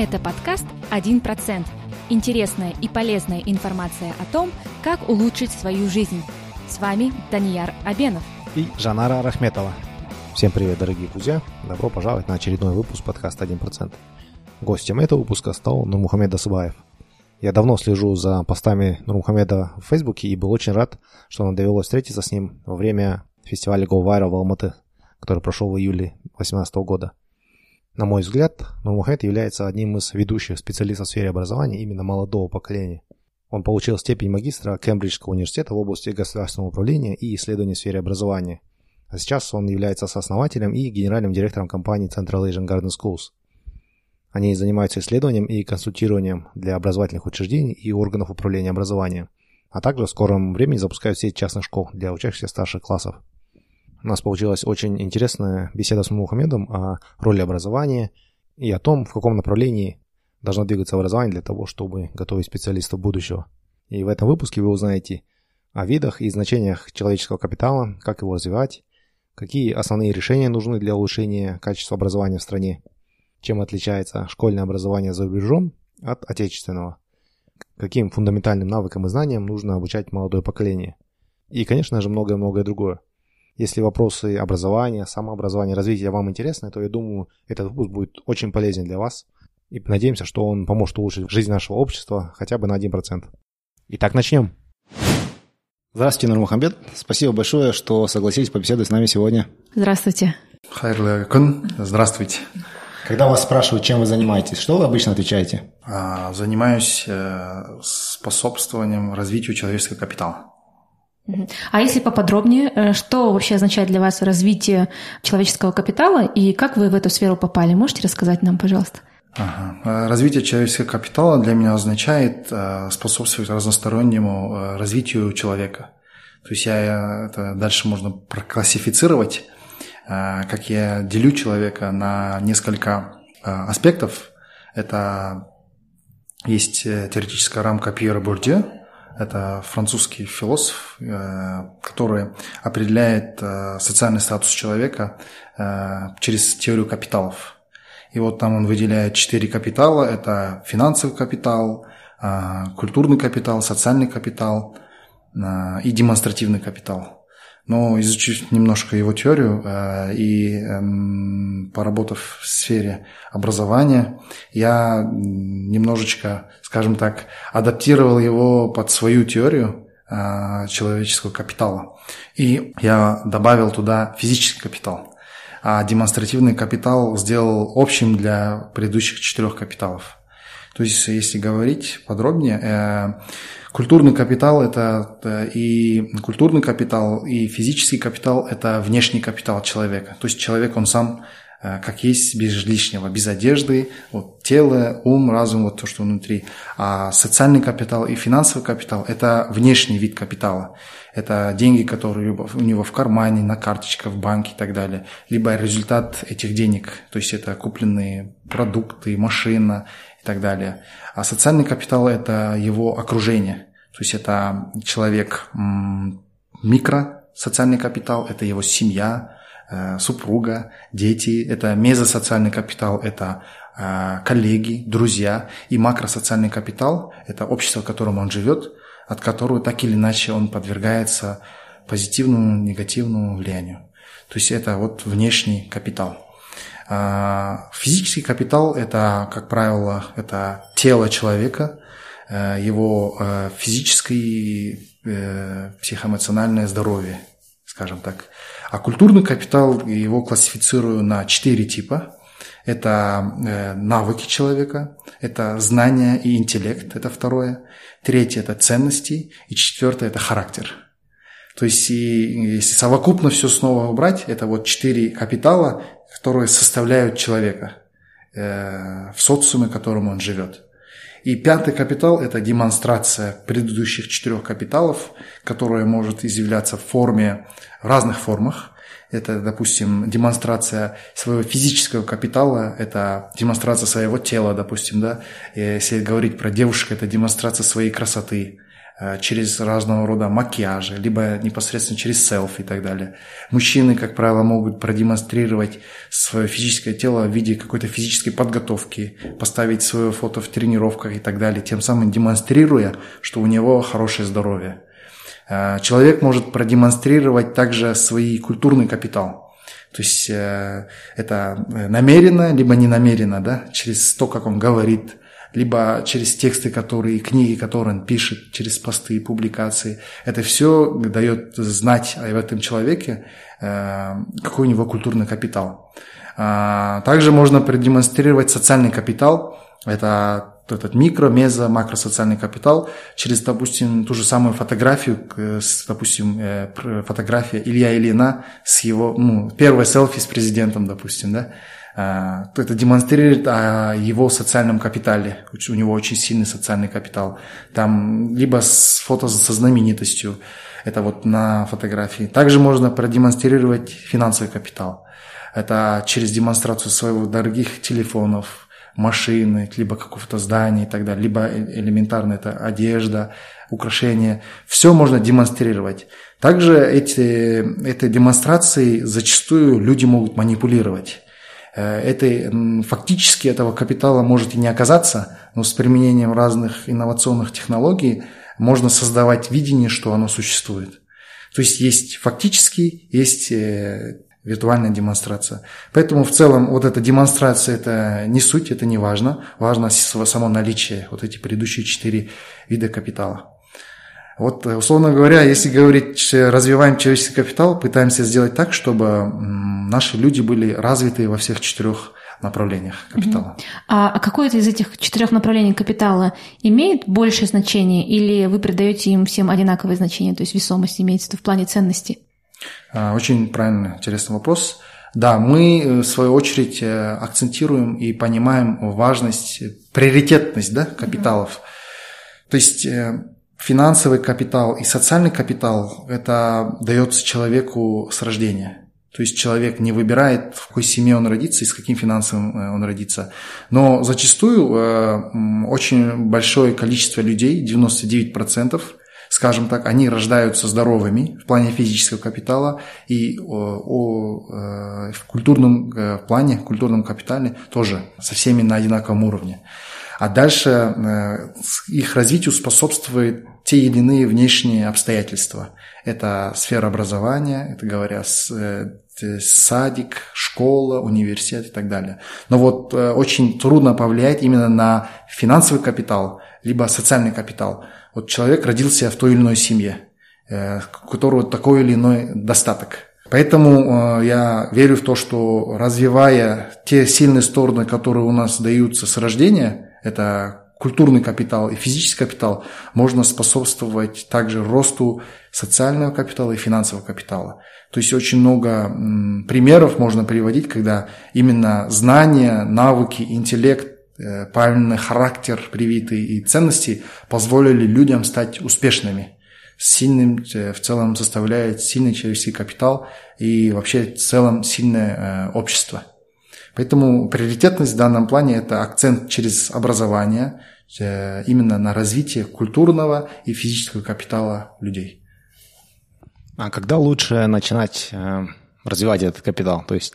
Это подкаст «1%». Интересная и полезная информация о том, как улучшить свою жизнь. С вами Данияр Абенов. И Жанара Рахметова. Всем привет, дорогие друзья. Добро пожаловать на очередной выпуск подкаста «1%». Гостем этого выпуска стал Нурмухамед Асыбаев. Я давно слежу за постами Нурмухамеда в Фейсбуке и был очень рад, что нам довелось встретиться с ним во время фестиваля GoViral в Алматы, который прошел в июле 2018 года. На мой взгляд, Нурмухамед является одним из ведущих специалистов в сфере образования именно молодого поколения. Он получил степень магистра Кембриджского университета в области государственного управления и исследований в сфере образования. А сейчас он является сооснователем и генеральным директором компании Central Asian Garden Schools. Они занимаются исследованием и консультированием для образовательных учреждений и органов управления образованием, а также в скором времени запускают сеть частных школ для учащихся старших классов. У нас получилась очень интересная беседа с Мухаммедом о роли образования и о том, в каком направлении должно двигаться образование для того, чтобы готовить специалистов будущего. И в этом выпуске вы узнаете о видах и значениях человеческого капитала, как его развивать, какие основные решения нужны для улучшения качества образования в стране, чем отличается школьное образование за рубежом от отечественного, каким фундаментальным навыкам и знаниям нужно обучать молодое поколение, и, конечно же, многое-многое другое. Если вопросы образования, самообразования, развития вам интересны, то я думаю, этот выпуск будет очень полезен для вас. И надеемся, что он поможет улучшить жизнь нашего общества хотя бы на 1%. Итак, начнем. Здравствуйте, Нурмухамбет. Спасибо большое, что согласились побеседовать с нами сегодня. Здравствуйте. Хайрлы. Здравствуйте. Когда вас спрашивают, чем вы занимаетесь, что вы обычно отвечаете? А, занимаюсь э, способствованием развитию человеческого капитала. А если поподробнее, э, что вообще означает для вас развитие человеческого капитала и как вы в эту сферу попали? Можете рассказать нам, пожалуйста? Ага. Э, развитие человеческого капитала для меня означает э, способствовать разностороннему развитию человека. То есть я это дальше можно проклассифицировать, как я делю человека на несколько аспектов. Это есть теоретическая рамка Пьера Бурдье, это французский философ, э, который определяет э, социальный статус человека э, через теорию капиталов. И вот там он выделяет четыре капитала. Это финансовый капитал, культурный капитал, социальный капитал и демонстративный капитал. Но изучив немножко его теорию э, и э, поработав в сфере образования, я немножечко, скажем так, адаптировал его под свою теорию э, человеческого капитала. И я добавил туда физический капитал. А демонстративный капитал сделал общим для предыдущих четырех капиталов. То есть, если говорить подробнее, э, Культурный капитал – это и культурный капитал, и физический капитал – это внешний капитал человека. То есть человек, он сам э, как есть, без лишнего, без одежды, вот, тело, ум, разум, вот то, что внутри. А социальный капитал и финансовый капитал – это внешний вид капитала. Это деньги, которые у него в кармане, на карточках, в банке и так далее. Либо результат этих денег, то есть это купленные продукты, машина и так далее. А социальный капитал – это его окружение. То есть это человек микро, социальный капитал, это его семья, э, супруга, дети, это мезосоциальный капитал, это э, коллеги, друзья, и макросоциальный капитал – это общество, в котором он живет, от которого так или иначе он подвергается позитивному, негативному влиянию. То есть это вот внешний капитал. А, физический капитал – это, как правило, это тело человека, его э, физическое и э, психоэмоциональное здоровье, скажем так. А культурный капитал его классифицирую на четыре типа. Это навыки человека, это знания и интеллект, это второе. Третье – это ценности. И четвертое – это характер. То есть, и, если совокупно все снова убрать, это вот четыре капитала, которые составляют человека э, в социуме, в котором он живет. И пятый капитал – это демонстрация предыдущих четырех капиталов, которая может изъявляться в форме, в разных формах. Это, допустим, демонстрация своего физического капитала, это демонстрация своего тела, допустим, да. Если говорить про девушек, это демонстрация своей красоты, через разного рода макияжи, либо непосредственно через селфи и так далее. Мужчины, как правило, могут продемонстрировать свое физическое тело в виде какой-то физической подготовки, поставить свое фото в тренировках и так далее, тем самым демонстрируя, что у него хорошее здоровье. Э, человек может продемонстрировать также свой культурный капитал. То есть э, это намеренно, либо не намеренно, да, через то, как он говорит, либо через тексты, которые, книги, которые он пишет, через посты, и публикации. Это все дает знать об этом человеке, э, какой у него культурный капитал. А, также можно продемонстрировать социальный капитал. Это этот микро, мезо, макросоциальный капитал через, допустим, ту же самую фотографию, допустим, э, фотография Илья Ильина с его, ну, первое селфи с президентом, допустим, да, это демонстрирует о его социальном капитале. У него очень сильный социальный капитал. Там либо с фото со знаменитостью, это вот на фотографии. Также можно продемонстрировать финансовый капитал. Это через демонстрацию своих дорогих телефонов, машины, либо какого-то здания и так далее, либо э, элементарно это одежда, украшения. Все можно демонстрировать. Также эти, этой демонстрацией зачастую люди могут манипулировать. Э, этой, фактически этого капитала может и не оказаться, но с применением разных инновационных технологий можно создавать видение, что оно существует. То есть есть фактически, есть э, виртуальная демонстрация. Поэтому в целом вот эта демонстрация это не суть, это не важно. Важно само наличие, вот эти предыдущие четыре вида капитала. Вот, э, условно говоря, если говорить, развиваем человеческий капитал, пытаемся сделать так, чтобы наши люди были развиты во всех четырех направлениях капитала. А, а какое-то из этих четырех направлений капитала имеет большее значение или вы придаете им всем одинаковое значение, то есть весомость имеется в плане ценности? А, очень правильный, интересный вопрос. Да, мы, э, в свою очередь, э, акцентируем и понимаем важность, приоритетность да, капиталов. То есть финансовый капитал и социальный капитал – это дается человеку с рождения. То есть человек не выбирает, в какой семье он родится и с каким финансовым э, он родится. Но зачастую э, очень большое количество людей, 99%, скажем так, они рождаются здоровыми в плане физического капитала и о, о, э, в культурном плане, в культурном капитале тоже со всеми на одинаковом уровне. А дальше э, их развитию способствуют те или иные внешние обстоятельства. Это сфера образования, это говоря, э, садик, школа, университет и так далее. Но вот э, очень трудно повлиять именно на финансовый капитал, либо социальный капитал. Вот человек родился в той или иной семье, у которого такой или иной достаток. Поэтому я верю в то, что развивая те сильные стороны, которые у нас даются с рождения – это культурный капитал и физический капитал, можно способствовать также росту социального капитала и финансового капитала. То есть очень много примеров можно приводить, когда именно знания, навыки, интеллект, э, правильный характер привитый и ценности позволили людям стать успешными. Сильным э, в целом составляет сильный человеческий капитал и вообще в целом сильное э, общество. Поэтому приоритетность в данном плане – это акцент через образование э, именно на развитие культурного и физического капитала людей. А когда лучше начинать э, развивать этот капитал? То есть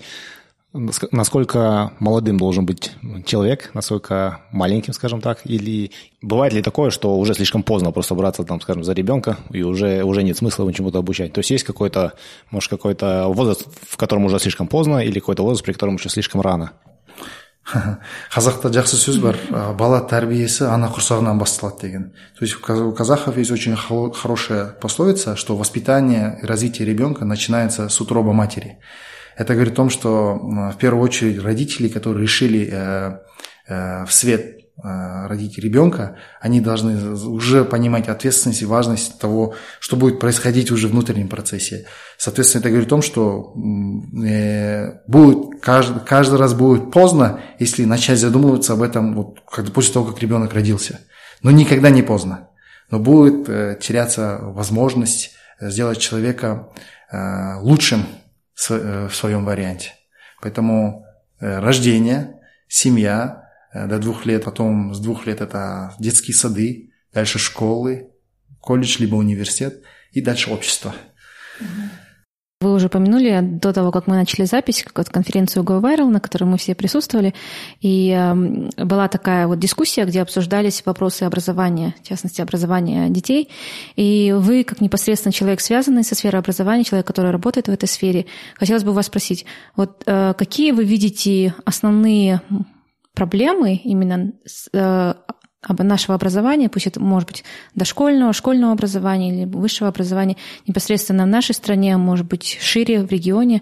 насколько молодым должен быть человек, насколько маленьким, скажем так, или бывает ли такое, что уже слишком поздно просто браться, там, скажем, за ребенка, и уже, уже нет смысла чему-то обучать. То есть есть какой-то, может, какой-то возраст, в котором уже слишком поздно, или какой-то возраст, при котором еще слишком рано? қазақта жақсы сөз бар бала тәрбиесі ана құрсағынан басталады деген то есть у казахов есть очень хорошая пословица что воспитание и развитие ребенка начинается с утроба матери это говорит о том, что в первую очередь родители, которые решили э, э, в свет э, родить ребенка, они должны уже понимать ответственность и важность того, что будет происходить уже в внутреннем процессе. Соответственно, это говорит о том, что будет, каждый, каждый раз будет поздно, если начать задумываться об этом вот, когда, после того, как ребенок родился. Но никогда не поздно. Но будет теряться возможность сделать человека лучшим в своем варианте. Поэтому э, рождение, семья э, до двух лет, потом с двух лет это детские сады, дальше школы, колледж, либо университет, и дальше общество. Вы уже упомянули до того, как мы начали запись, как конференцию GoViral, на которой мы все присутствовали, и э, была такая вот дискуссия, где обсуждались вопросы образования, в частности, образования детей. И вы, как непосредственно человек, связанный со сферой образования, человек, который работает в этой сфере, хотелось бы вас спросить, вот э, какие вы видите основные проблемы именно э, нашего образования, пусть это может быть дошкольного, школьного образования или высшего образования, непосредственно в нашей стране, а может быть шире в регионе.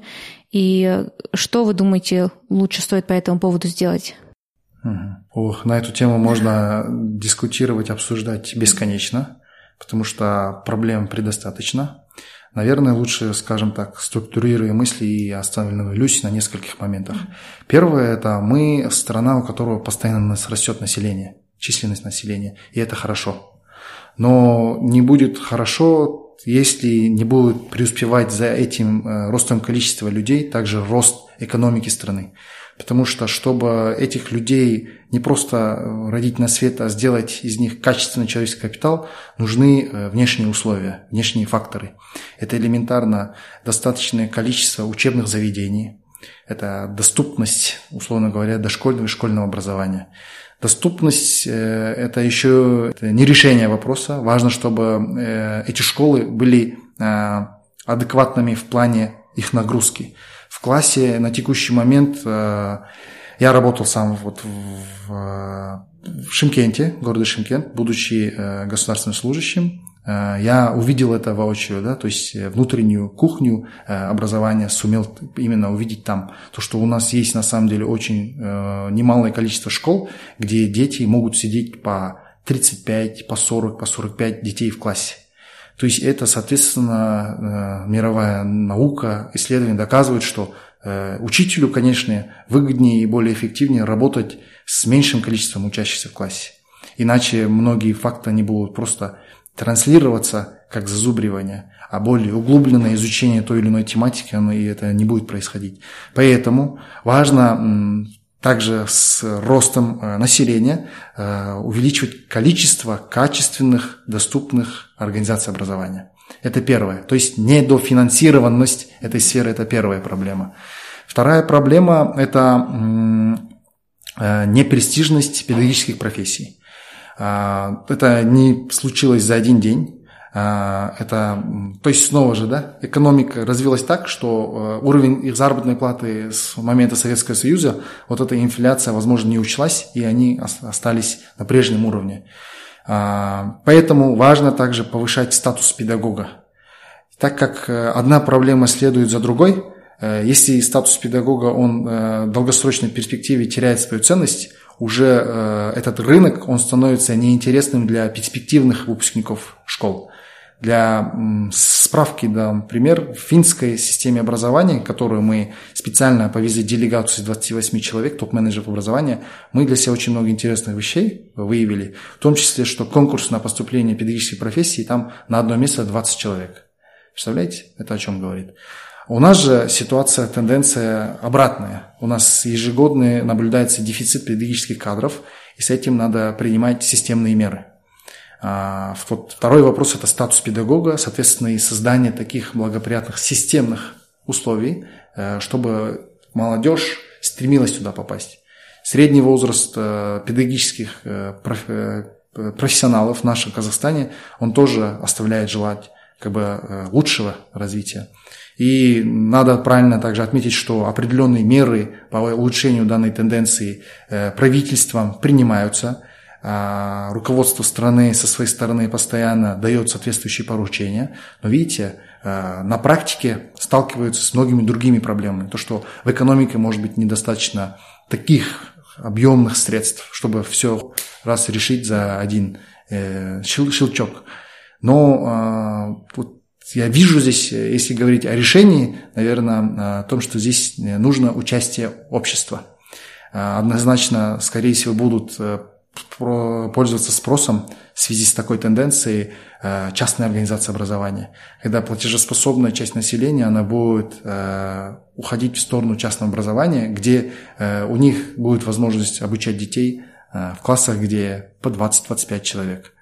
И что вы думаете, лучше стоит по этому поводу сделать? Ох, на эту тему можно дискутировать, обсуждать бесконечно, потому что проблем предостаточно. Наверное, лучше, скажем так, структурируя мысли и остановлюсь на нескольких моментах. Первое – это мы страна, у которого постоянно растет население численность населения, и это хорошо. Но не будет хорошо, если не будет преуспевать за этим э, ростом количества людей, также рост экономики страны. Потому что, чтобы этих людей не просто э, родить на свет, а сделать из них качественный человеческий капитал, нужны э, внешние условия, внешние факторы. Это элементарно достаточное количество учебных заведений, это доступность, условно говоря, дошкольного и школьного образования. Доступность э, – это еще не решение вопроса. Важно, чтобы э, эти школы были э, адекватными в плане их нагрузки. В классе на текущий момент я работал сам вот в, в Шимкенте, городе Шимкент, будучи государственным служащим. Э, я увидел это воочию, да, то есть э, внутреннюю кухню э, образования сумел именно увидеть там. То, что у нас есть на самом деле очень немалое количество школ, где дети могут сидеть по 35, по 40, по 45 детей в классе. То есть это, соответственно, мировая наука, исследования доказывают, что учителю, конечно, выгоднее и более эффективнее работать с меньшим количеством учащихся в классе. Иначе многие факты не будут просто транслироваться как зазубривание, а более углубленное изучение той или иной тематики, оно и это не будет происходить. Поэтому важно также с ростом э, населения э, увеличивать количество качественных, доступных организаций образования. Это первое. То есть недофинансированность этой сферы – это первая проблема. Вторая проблема – это э, непрестижность педагогических профессий. А, это не случилось за один день. А, это, то есть снова же, да, экономика развилась так, что э, уровень их заработной платы с момента Советского Союза, вот эта инфляция, возможно, не учлась, и они остались на прежнем уровне. А, поэтому важно также повышать статус педагога. Так как э, одна проблема следует за другой, э, если статус педагога, он в долгосрочной перспективе теряет свою ценность, уже э, этот рынок, он становится неинтересным для перспективных выпускников школ. Для справки дам пример. В финской системе образования, которую мы специально повезли делегацию из 28 человек, топ-менеджеров образования, мы для себя очень много интересных вещей выявили. В том числе, что конкурс на поступление в педагогические профессии, там на одно место 20 человек. Представляете? Это о чем говорит? У нас же ситуация, тенденция обратная. У нас ежегодно наблюдается дефицит педагогических кадров, и с этим надо принимать системные меры. А, вот второй вопрос – это статус педагога, соответственно, и создание таких благоприятных системных условий, э, чтобы молодежь стремилась туда попасть. Средний возраст э, педагогических э, профессионалов в нашем Казахстане, он тоже оставляет желать как бы лучшего развития. И надо правильно также отметить, что определенные меры по улучшению данной тенденции э, правительством принимаются. А, руководство страны со своей стороны постоянно дает соответствующие поручения. Но видите, э, на практике сталкиваются с многими другими проблемами. То, что в экономике может быть недостаточно таких объемных средств, чтобы все раз решить за один э, щелчок. Но а, вот я вижу здесь, э, если говорить о решении, наверное, о том, что здесь э, нужно участие общества. Э, однозначно, скорее всего, будут пользоваться спросом в связи с такой тенденцией частная организация образования. Когда платежеспособная часть населения, она будет уходить в сторону частного образования, где у них будет возможность обучать детей в классах, где по 20-25 человек.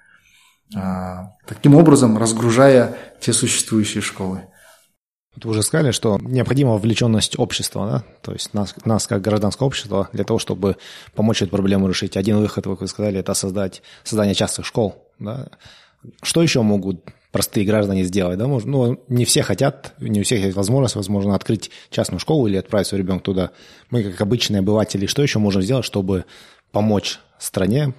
Таким образом разгружая те существующие школы. Вы уже сказали, что необходима вовлеченность общества, да? то есть нас, нас как гражданское общество, для того, чтобы помочь эту проблему решить. Один выход, как вы сказали, это создать создание частных школ. Да? Что еще могут простые граждане сделать? Да? Ну, не все хотят, не у всех есть возможность, возможно, открыть частную школу или отправить своего ребенка туда. Мы, как обычные обыватели, что еще можем сделать, чтобы помочь стране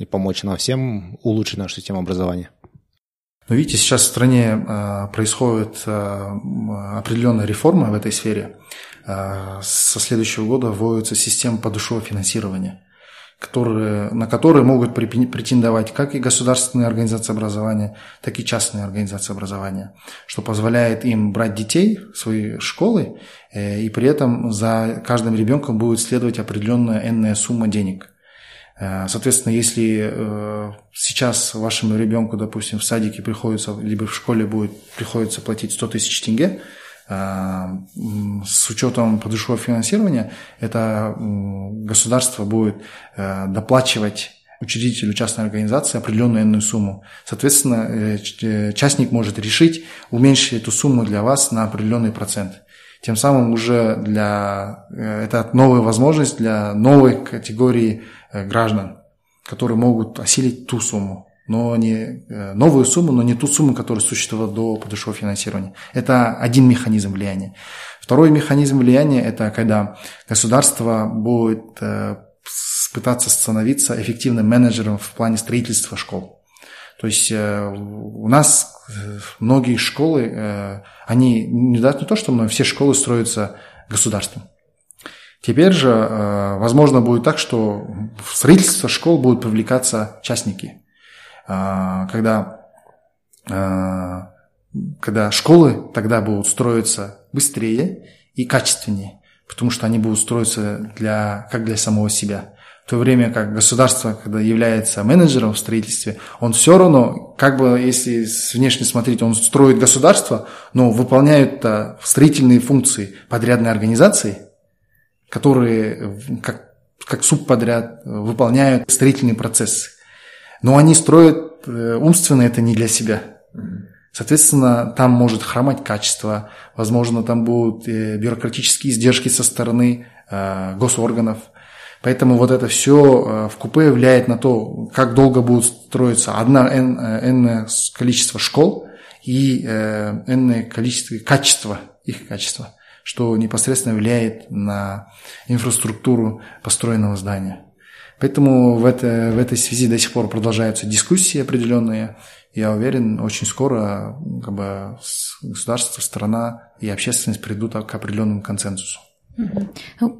и помочь нам всем улучшить нашу систему образования? Но видите, сейчас в стране а, происходит а, определенная реформа в этой сфере. А, со следующего года вводится система подушевого финансирования, которые, на которые могут претендовать как и государственные организации образования, так и частные организации образования, что позволяет им брать детей в свои школы, э, и при этом за каждым ребенком будет следовать определенная энная сумма денег – Э, соответственно, если э, сейчас вашему ребенку, допустим, в садике приходится, либо в школе будет приходится платить 100 тысяч тенге, э, с учетом подушевого финансирования, это государство будет доплачивать учредителю частной организации определенную иную сумму. Соответственно, частник может решить уменьшить эту сумму для вас на определенный процент. Тем самым уже для, это новая возможность для новой категории Э, граждан, которые могут осилить ту сумму, но не э, новую сумму, но не ту сумму, которая существовала до подушевого финансирования. Это один механизм влияния. Второй механизм влияния – это когда государство будет э, пытаться становиться эффективным менеджером в плане строительства школ. То есть у нас многие школы, они не, то, что все школы строятся государством. Теперь же, э, возможно, будет так, что в строительство школ будут привлекаться частники. Э, когда, э, когда школы тогда будут строиться быстрее и качественнее, потому что они будут строиться для, как для самого себя. В то время как государство, когда является менеджером в строительстве, он все равно, как бы если внешне смотреть, он строит государство, но выполняет строительные функции подрядной организации – которые как, как субподряд выполняют строительный процесс. Но они строят э, умственно это не для себя. Соответственно, там может хромать качество, возможно, там будут э, бюрократические издержки со стороны э, госорганов. Поэтому вот это все в купе влияет на то, как долго будет строиться одна n, количество школ и n количество качества, их качества что непосредственно влияет на инфраструктуру построенного здания. Поэтому в, это, в этой связи до сих пор продолжаются дискуссии определенные. Я уверен, очень скоро как бы, государство, страна и общественность придут к определенному консенсусу.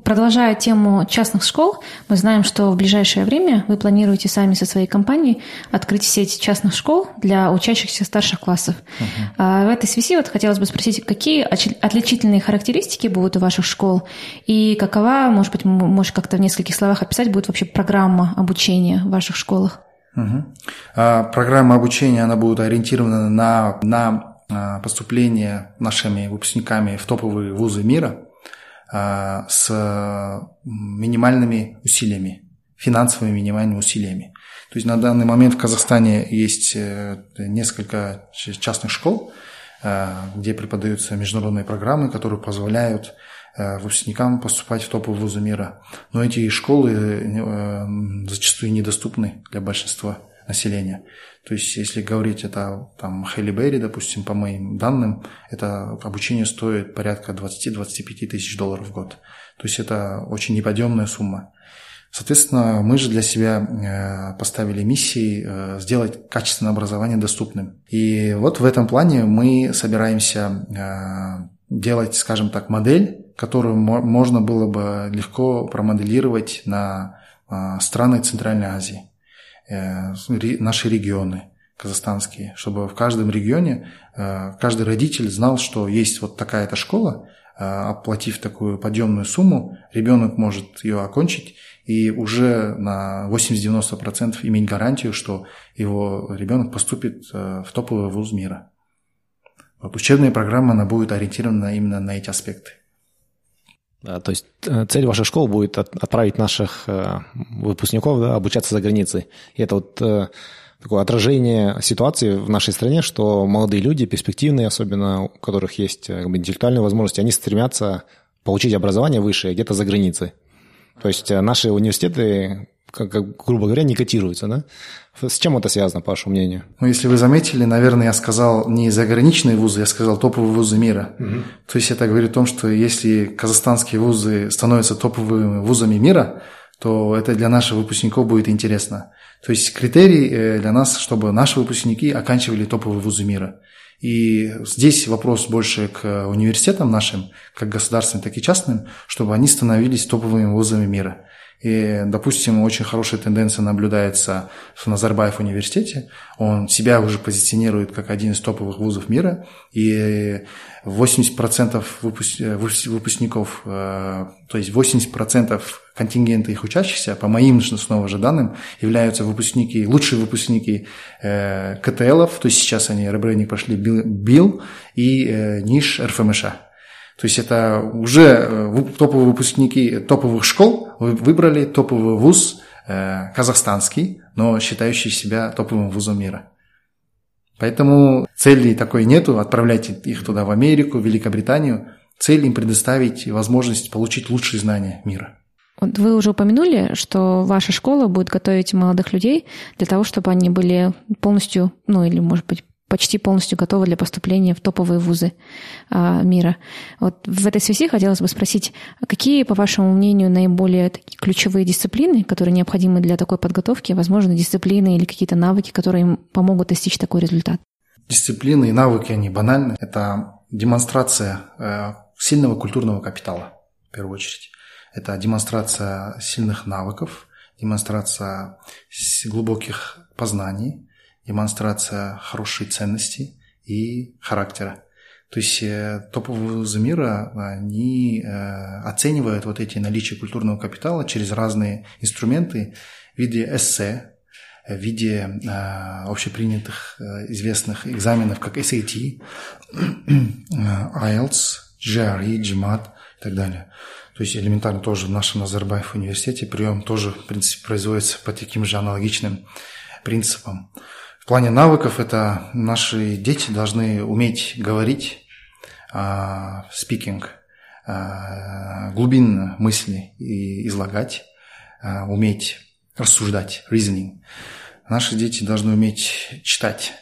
Продолжая тему частных школ, мы знаем, что в ближайшее время вы планируете сами со своей компанией открыть сеть частных школ для учащихся старших классов. Uh-huh. В этой связи вот хотелось бы спросить, какие отличительные характеристики будут у ваших школ и какова, может быть, можешь как-то в нескольких словах описать, будет вообще программа обучения в ваших школах? Угу. А, программа обучения, она будет ориентирована на, на а, поступление нашими выпускниками в топовые вузы мира – с минимальными усилиями, финансовыми минимальными усилиями. То есть на данный момент в Казахстане есть э, несколько частных школ, э, где преподаются международные программы, которые позволяют э, выпускникам поступать в топовые вузы мира. Но эти школы зачастую недоступны для большинства населения. То есть, если говорить это там Хелли Берри, допустим, по моим данным, это обучение стоит порядка 20-25 тысяч долларов в год. То есть, это очень неподъемная сумма. Соответственно, мы же для себя э, поставили миссией э, сделать качественное образование доступным. И вот в этом плане мы собираемся э, делать, скажем так, модель, которую можно было бы легко промоделировать на страны Центральной Азии. Э, наши регионы казахстанские, чтобы в каждом регионе э, каждый родитель знал, что есть вот такая-то школа, э, оплатив такую подъемную сумму, ребенок может ее окончить и уже на 80-90% иметь гарантию, что его ребенок поступит в топовый вуз мира. Вот учебная программа, она будет ориентирована именно на эти аспекты. То есть э, цель вашей школы будет отправить наших э, выпускников да, обучаться за границей. И это вот э, такое отражение ситуации в нашей стране, что молодые люди, перспективные, особенно у которых есть интеллектуальные возможности, они стремятся получить образование высшее где-то за границей. То есть наши университеты как, как, грубо говоря, не котируются, да? С чем это связано, по вашему мнению? Ну, если вы заметили, наверное, я сказал не заграничные вузы, я сказал топовые вузы мира. Угу. То есть это говорит о том, что если казахстанские вузы становятся топовыми вузами мира, то это для наших выпускников будет интересно. То есть критерий э, для нас, чтобы наши выпускники оканчивали топовые вузы мира. И здесь вопрос больше к университетам нашим, как государственным, так и частным, чтобы они становились топовыми вузами мира. И, допустим, очень хорошая тенденция наблюдается в Назарбаев университете. Он себя уже позиционирует как один из топовых вузов мира. И 80% выпускников, э, то есть 80% контингента их учащихся, по моим снова же данным, являются выпускники, лучшие выпускники э, КТЛов, то есть сейчас они ребрендинг прошли БИЛ и э, НИШ РФМШ. То есть это уже топовые выпускники топовых школ выбрали топовый вуз э, казахстанский, но считающий себя топовым вузом мира. Поэтому цели такой нету, отправляйте их туда в Америку, в Великобританию. Цель им предоставить возможность получить лучшие знания мира. Вот вы уже упомянули, что ваша школа будет готовить молодых людей для того, чтобы они были полностью, ну или, может быть, почти полностью готовы для поступления в топовые вузы а, мира. Вот в этой связи хотелось бы спросить, какие, по вашему мнению, наиболее такие ключевые дисциплины, которые необходимы для такой подготовки, возможно, дисциплины или какие-то навыки, которые им помогут достичь такой результат? Дисциплины и навыки, они банальны. Это демонстрация э, сильного культурного капитала, в первую очередь. Это демонстрация сильных навыков, демонстрация глубоких познаний, демонстрация хорошей ценности и характера. То есть э, топовые вузы мира, они э, оценивают вот эти наличия культурного капитала через разные инструменты в виде эссе, в виде э, общепринятых известных экзаменов, как SAT, IELTS, GRE, GMAT и так далее. То есть элементарно тоже в нашем Назарбаев университете прием тоже, в принципе, производится по таким же аналогичным принципам. В плане навыков это наши дети должны уметь говорить, спикинг, uh, uh, глубинно мысли и излагать, uh, уметь рассуждать, reasoning. Наши дети должны уметь читать.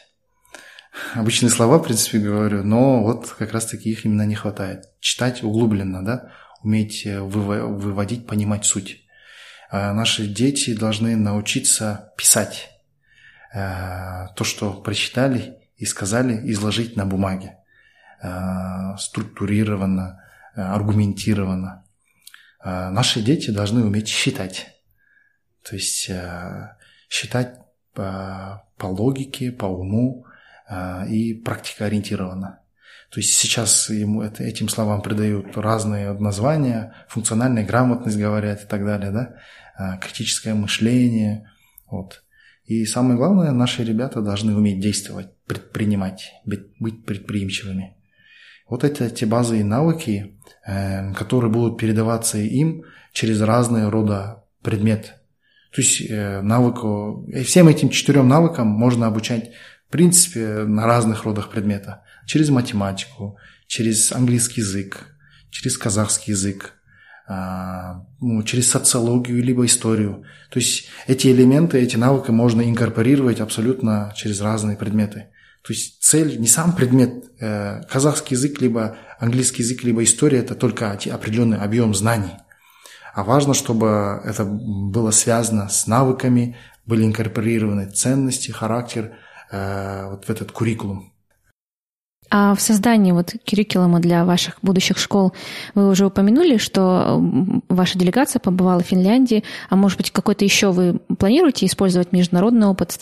Обычные слова, в принципе, говорю, но вот как раз таки их именно не хватает. Читать углубленно, да, уметь выводить, понимать суть. Наши дети должны научиться писать Э, то, что прочитали и сказали, изложить на бумаге. Э, структурированно, э, аргументированно. Наши дети должны уметь считать. То есть считать по, по логике, по уму и практикоориентированно. То есть сейчас ему это, этим словам придают разные названия, функциональная грамотность говорят и так далее, да, критическое мышление, вот. И самое главное, наши ребята должны уметь действовать, предпринимать, быть предприимчивыми. Вот это те базовые навыки, э, которые будут передаваться им через разные рода предметы. То есть э, навыку, и всем этим четырем навыкам можно обучать, в принципе, на разных родах предмета. Через математику, через английский язык, через казахский язык, ну, через социологию либо историю. То есть эти элементы, эти навыки можно инкорпорировать абсолютно через разные предметы. То есть цель не сам предмет, э, казахский язык, либо английский язык, либо история, это только определенный объем знаний. А важно, чтобы это было связано с навыками, были инкорпорированы ценности, характер э, вот в этот куррикулум. А в создании вот curriculum для ваших будущих школ вы уже упомянули, что ваша делегация побывала в Финляндии, а может быть какой-то еще вы планируете использовать международный опыт,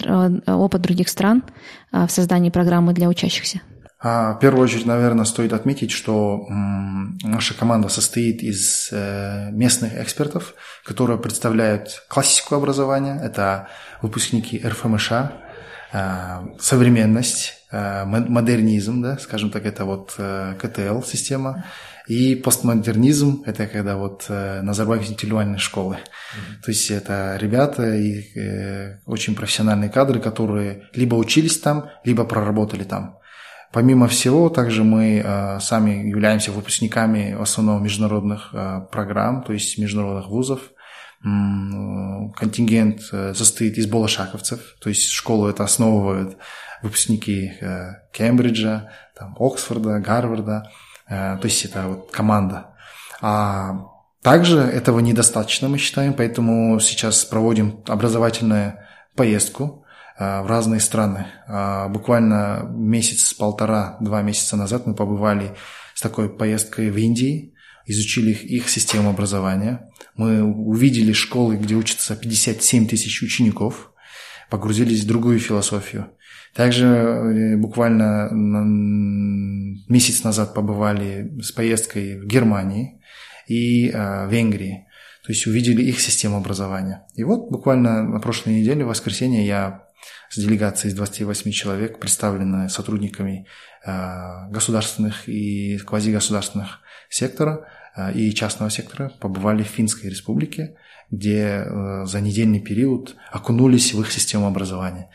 опыт других стран а, в создании программы для учащихся? А, в первую очередь, наверное, стоит отметить, что наша команда состоит из э, местных экспертов, которые представляют классику образования. Это выпускники РФМШ, э, современность, Э, модернизм, да, скажем так, это вот э, КТЛ-система, И постмодернизм – это когда вот э, Назарбаев интеллектуальной школы. Mm-hmm. То есть это ребята и э, очень профессиональные кадры, которые либо учились там, либо проработали там. Помимо всего, также мы э, сами являемся выпускниками в основном международных э, программ, то есть международных вузов. М- контингент э, состоит из болошаковцев, то есть школу это основывают выпускники э, Кембриджа, там, Оксфорда, Гарварда, э, то есть это вот команда. А также этого недостаточно, мы считаем, поэтому сейчас проводим образовательную поездку э, в разные страны. Буквально месяц-полтора, два месяца назад мы побывали с такой поездкой в Индии, изучили их, их систему образования. Мы увидели школы, где учатся 57 тысяч учеников, погрузились в другую философию. Также э, буквально месяц назад побывали с поездкой в Германии и э, в Венгрии. То есть увидели их систему образования. И вот буквально на прошлой неделе, в воскресенье, я с делегацией из 28 человек, представленной сотрудниками э, государственных и квазигосударственных сектора и частного сектора, побывали в Финской республике, где за недельный период окунулись в их систему образования.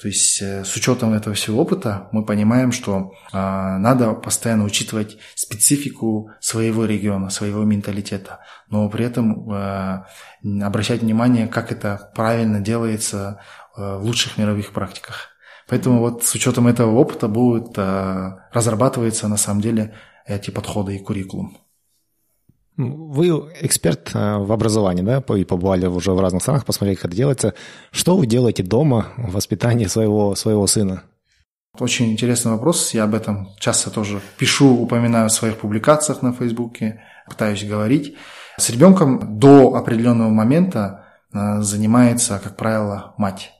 То есть э, с учетом этого всего опыта мы понимаем, что э, надо постоянно учитывать специфику своего региона, своего менталитета, но при этом э, обращать внимание, как это правильно делается э, в лучших мировых практиках. Поэтому вот с учетом этого опыта будут э, разрабатываться на самом деле эти подходы и куррикулум. Вы эксперт э, в образовании, да, и побывали уже в разных странах, посмотрели, как это делается. Что вы делаете дома в воспитании своего, своего сына? Очень интересный вопрос. Я об этом часто тоже пишу, упоминаю в своих публикациях на Фейсбуке, пытаюсь говорить. С ребенком до определенного момента э, занимается, как правило, мать.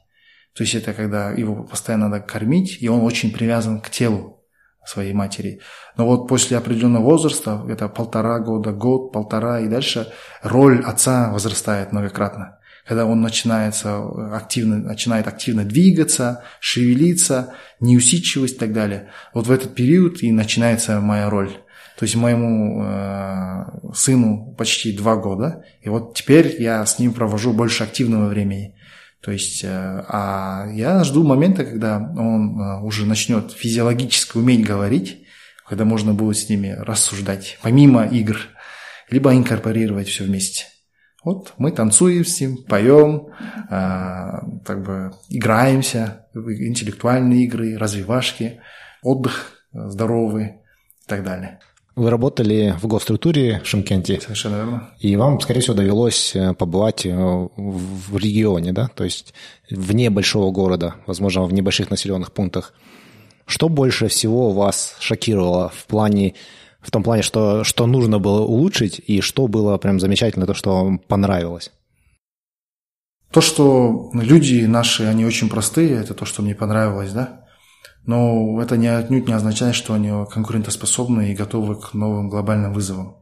То есть это когда его постоянно надо кормить, и он очень привязан к телу своей матери. Но вот после определенного возраста, это полтора года, год, полтора и дальше, роль отца возрастает многократно. Когда он начинается активно, начинает активно двигаться, шевелиться, неусидчивость и так далее. Вот в этот период и начинается моя роль. То есть моему э, сыну почти два года, и вот теперь я с ним провожу больше активного времени. То есть, э, а я жду момента, когда он э, уже начнет физиологически уметь говорить, когда можно будет с ними рассуждать, помимо игр, либо инкорпорировать все вместе. Вот мы танцуем с ним, поем, э, как бы играемся, интеллектуальные игры, развивашки, отдых здоровый и так далее. Вы работали в госструктуре Шимкенти. Совершенно верно. И вам, скорее всего, довелось э, побывать э, в регионе, да, то есть вне большого города, возможно, в небольших населенных пунктах. Что больше всего вас шокировало в плане, в том плане, что, что нужно было улучшить, и что было прям замечательно, то, что вам понравилось? То, что люди наши, они очень простые, это то, что мне понравилось, да. Но это не, отнюдь не означает, что они конкурентоспособны и готовы к новым глобальным вызовам.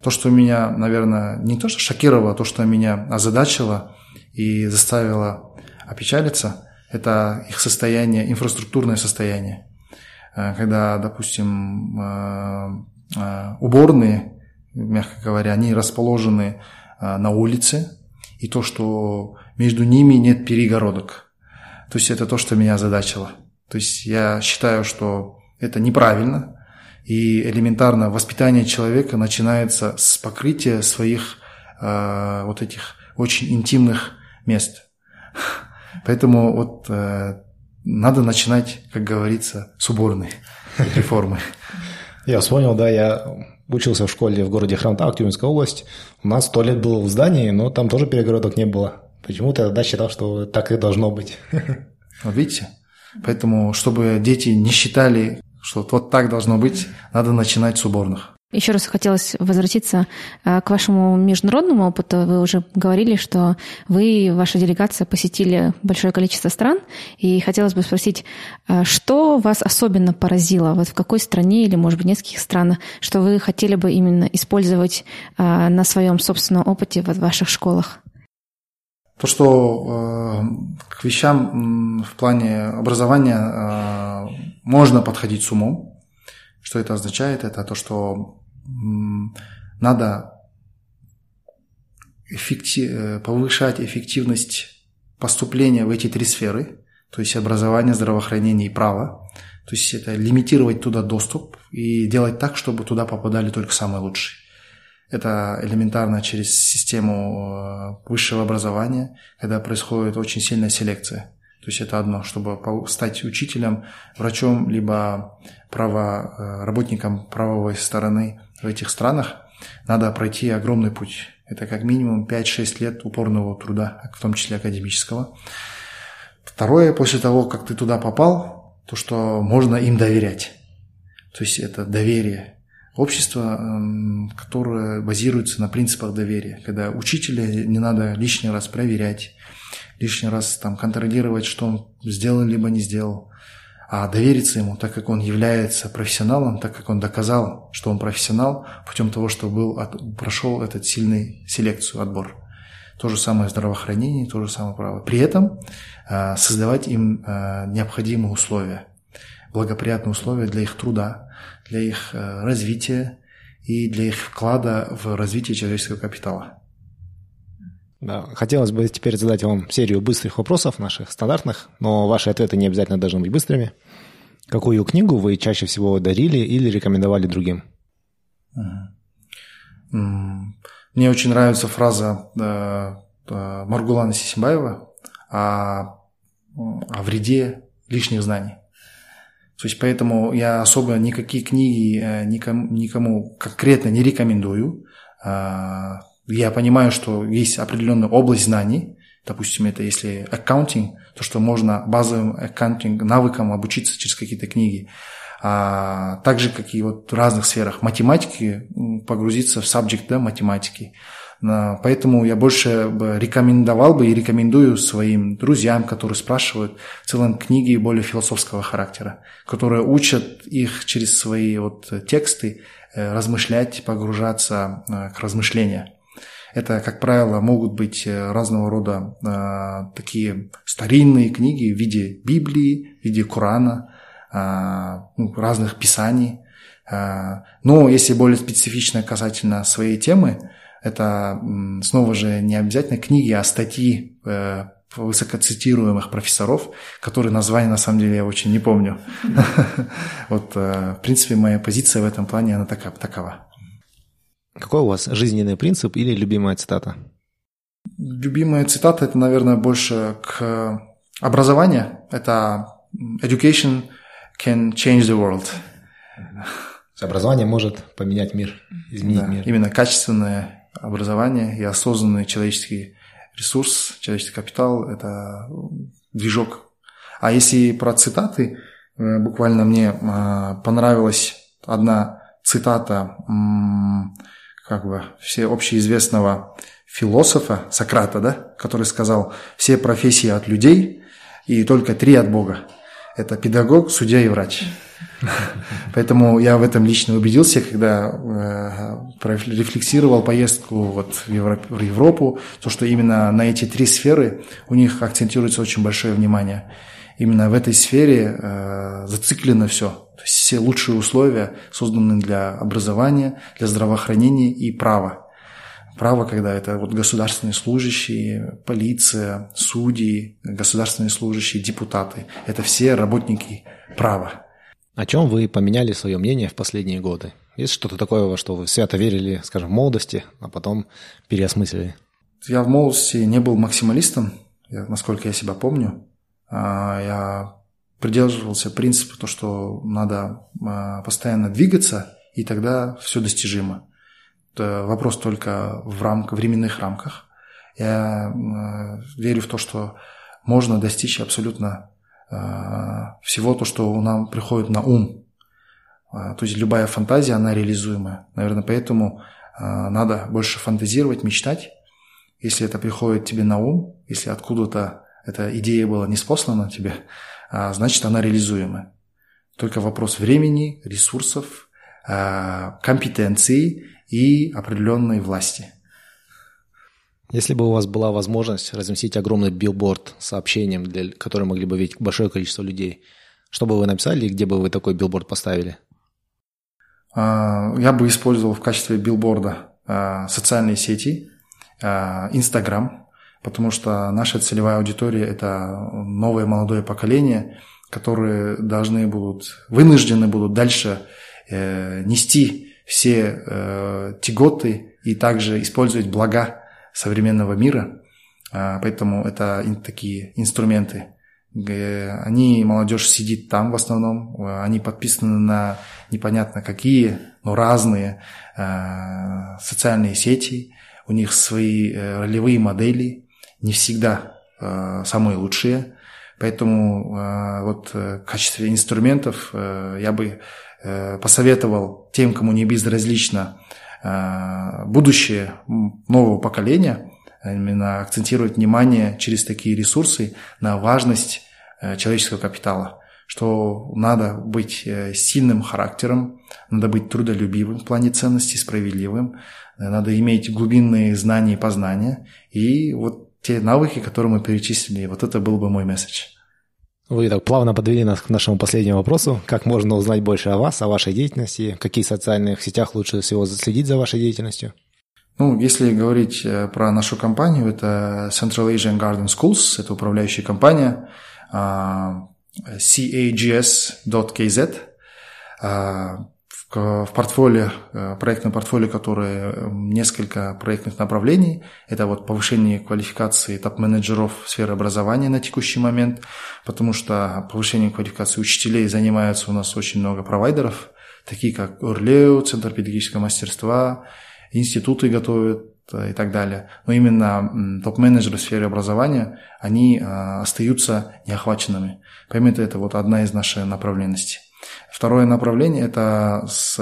То, что меня, наверное, не то что шокировало, а то, что меня озадачило и заставило опечалиться, это их состояние, инфраструктурное состояние. Э, когда, допустим, э, э, уборные, мягко говоря, они расположены на улице, и то, что между ними нет перегородок. То есть это то, что меня озадачило. То есть я считаю, что это неправильно, и элементарно воспитание человека начинается с покрытия своих э, вот этих очень интимных мест. Поэтому вот э, надо начинать, как говорится, с уборной реформы. Я вспомнил, да, я учился в школе в городе Храмтау, Тюменская область. У нас туалет был в здании, но там тоже перегородок не было. Почему-то я тогда считал, что так и должно быть. Вот видите? Поэтому, чтобы дети не считали, что вот так должно быть, надо начинать с уборных. Еще раз хотелось возвратиться э, к вашему международному опыту. Вы уже говорили, что вы, ваша делегация, посетили большое количество стран. И хотелось бы спросить, э, что вас особенно поразило? Вот в какой стране или, может быть, в нескольких странах, что вы хотели бы именно использовать э, на своем собственном опыте в ваших школах? То, что к вещам в плане образования э, можно подходить с умом. Что это означает? Это то, что надо эффектив, э, повышать эффективность поступления в эти три сферы, то есть образование, здравоохранение и право. То есть это лимитировать туда доступ и делать так, чтобы туда попадали только самые лучшие. Это элементарно через систему э, высшего образования, когда происходит очень сильная селекция. То есть это одно, чтобы стать учителем, врачом, либо право, э, работником правовой стороны в этих странах, надо пройти огромный путь. Это как минимум 5-6 лет упорного труда, в том числе академического. Второе, после того, как ты туда попал, то, что можно им доверять. То есть это доверие. Общество, эм, которое базируется на принципах доверия, когда учителя не надо лишний раз проверять, лишний раз там контролировать, что он сделал либо не сделал, а довериться ему, так как он является профессионалом, так как он доказал, что он профессионал путем того, что был, от, прошел этот сильный селекцию, отбор. То же самое в здравоохранении, то же самое право. При этом э, создавать им э, необходимые условия, благоприятные условия для их труда, для их э, развития и для их вклада в развитие человеческого капитала. Да, хотелось бы теперь задать вам серию быстрых вопросов наших стандартных, но ваши ответы не обязательно должны быть быстрыми. Какую книгу вы чаще всего дарили или рекомендовали другим? Мне очень нравится фраза э, э, Маргулана Сисимбаева о, о вреде лишних знаний. То есть поэтому я особо никакие книги э, никому, никому конкретно не рекомендую. А, я понимаю, что есть определенная область знаний, допустим, это если accounting, то что можно базовым accounting навыкам обучиться через какие-то книги. А также, как и вот в разных сферах математики, погрузиться в subject да, математики. Поэтому я больше бы рекомендовал бы и рекомендую своим друзьям, которые спрашивают, в целом книги более философского характера, которые учат их через свои вот тексты э, размышлять, погружаться э, к размышлению. Это, как правило, могут быть э, разного рода э, такие старинные книги в виде Библии, в виде Корана, ну, разных писаний. Но если более специфично касательно своей темы, это снова же не обязательно книги, а статьи э, высокоцитируемых профессоров, которые названия на самом деле я очень не помню. Вот, э, в принципе, моя позиция в этом плане, она такова. Какой у вас жизненный принцип или любимая цитата? Любимая цитата – это, наверное, больше к образованию. Это «Education can change the world». Образование может поменять мир, изменить да, мир. Именно качественное образование и осознанный человеческий ресурс, человеческий капитал – это движок. А если про цитаты, э, буквально мне э, понравилась одна цитата как бы все общеизвестного философа Сократа, да, который сказал, все профессии от людей и только три от Бога. Это педагог, судья и врач. Поэтому я в этом лично убедился, когда э, рефлексировал поездку вот в, Европу, то, что именно на эти три сферы у них акцентируется очень большое внимание. Именно в этой сфере э, зациклено все. То есть все лучшие условия созданы для образования, для здравоохранения и права. Право, когда это вот государственные служащие, полиция, судьи, государственные служащие, депутаты. Это все работники права. О чем вы поменяли свое мнение в последние годы? Есть что-то такое, во что вы свято верили, скажем, в молодости, а потом переосмыслили? Я в молодости не был максималистом, насколько я себя помню. А, я придерживался принципа, то, что надо а, постоянно двигаться, и тогда все достижимо. Это вопрос только в рамках, временных рамках. Я а, верю в то, что можно достичь абсолютно всего то, что нам приходит на ум. То есть любая фантазия, она реализуемая. Наверное, поэтому надо больше фантазировать, мечтать. Если это приходит тебе на ум, если откуда-то эта идея была не спослана тебе, значит она реализуема. Только вопрос времени, ресурсов, компетенции и определенной власти. Если бы у вас была возможность разместить огромный билборд с сообщением, для, который могли бы видеть большое количество людей, что бы вы написали и где бы вы такой билборд поставили? я бы использовал в качестве билборда социальные сети, Инстаграм, потому что наша целевая аудитория – это новое молодое поколение, которые должны будут, вынуждены будут дальше э, нести все э, тяготы и также использовать блага современного мира. Э, поэтому это такие инструменты. Они, молодежь сидит там в основном, они подписаны на непонятно какие, но разные э, социальные сети, у них свои э, ролевые модели, не всегда самые лучшие. Поэтому вот э, в качестве инструментов э, я бы посоветовал тем, кому не безразлично будущее нового поколения, именно акцентировать внимание через такие ресурсы на важность э, человеческого капитала что надо быть э, сильным характером, надо быть трудолюбивым в плане ценностей, справедливым, надо иметь глубинные знания и познания, и вот те навыки, которые мы перечислили. Вот это был бы мой месседж. Вы так плавно подвели нас к нашему последнему вопросу. Как можно узнать больше о вас, о вашей деятельности? В каких социальных сетях лучше всего следить за вашей деятельностью? Ну, если говорить э, про нашу компанию, это Central Asian Garden Schools, это управляющая компания, а, cags.kz в портфолио, э, проектном портфолио, которое э, несколько проектных направлений. Это вот повышение квалификации топ-менеджеров в сфере образования на текущий момент, потому что повышением квалификации учителей занимаются у нас очень много провайдеров, такие как Урлео, Центр педагогического мастерства, институты готовят э, и так далее. Но именно топ-менеджеры в сфере образования, они остаются неохваченными. Поэтому это вот одна из наших направленностей. Второе направление – это с,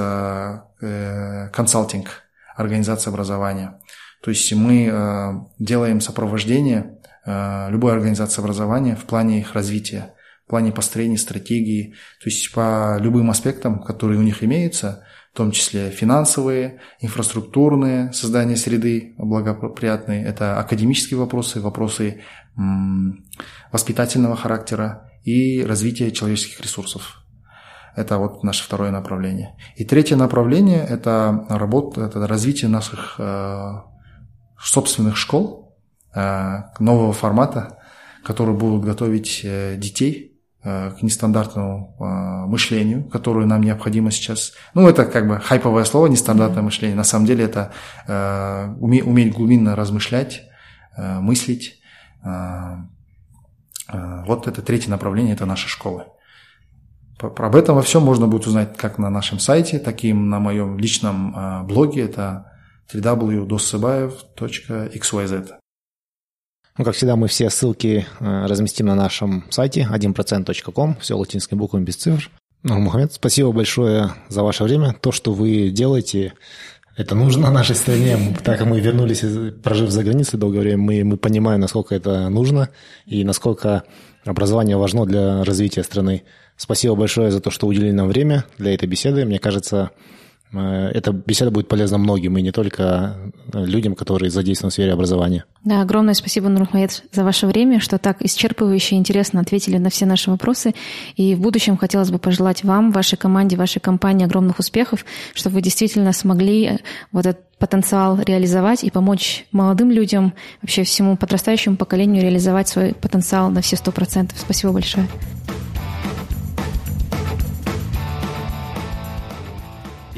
э, консалтинг, организация образования. То есть мы э, делаем сопровождение э, любой организации образования в плане их развития, в плане построения стратегии, то есть по любым аспектам, которые у них имеются, в том числе финансовые, инфраструктурные, создание среды благоприятной, это академические вопросы, вопросы воспитательного характера и развитие человеческих ресурсов. Это вот наше второе направление. И третье направление – это работа, это развитие наших э, собственных школ, э, нового формата, которые будут готовить э, детей э, к нестандартному э, мышлению, которое нам необходимо сейчас. Ну, это как бы хайповое слово «нестандартное мышление». На самом деле это э, уме, уметь глубинно размышлять, э, мыслить. Э, э, вот это третье направление – это наши школы. Об этом во всем можно будет узнать как на нашем сайте, так и на моем личном а, блоге. Это www.dossabaev.xyz. Ну, как всегда, мы все ссылки а, разместим на нашем сайте 1%.com, все латинскими буквами без цифр. Ну, Мухаммед, спасибо большое за ваше время. То, что вы делаете, это нужно нашей стране. Так как мы вернулись, прожив за границей долгое время, мы, мы понимаем, насколько это нужно и насколько образование важно для развития страны. Спасибо большое за то, что уделили нам время для этой беседы. Мне кажется, э, эта беседа будет полезна многим, и не только э, людям, которые задействованы в сфере образования. Да, огромное спасибо, Нурмаед, за ваше время, что так исчерпывающе и интересно ответили на все наши вопросы. И в будущем хотелось бы пожелать вам, вашей команде, вашей компании огромных успехов, чтобы вы действительно смогли э, вот этот потенциал реализовать и помочь молодым людям, вообще всему подрастающему поколению реализовать свой потенциал на все сто процентов. Спасибо большое.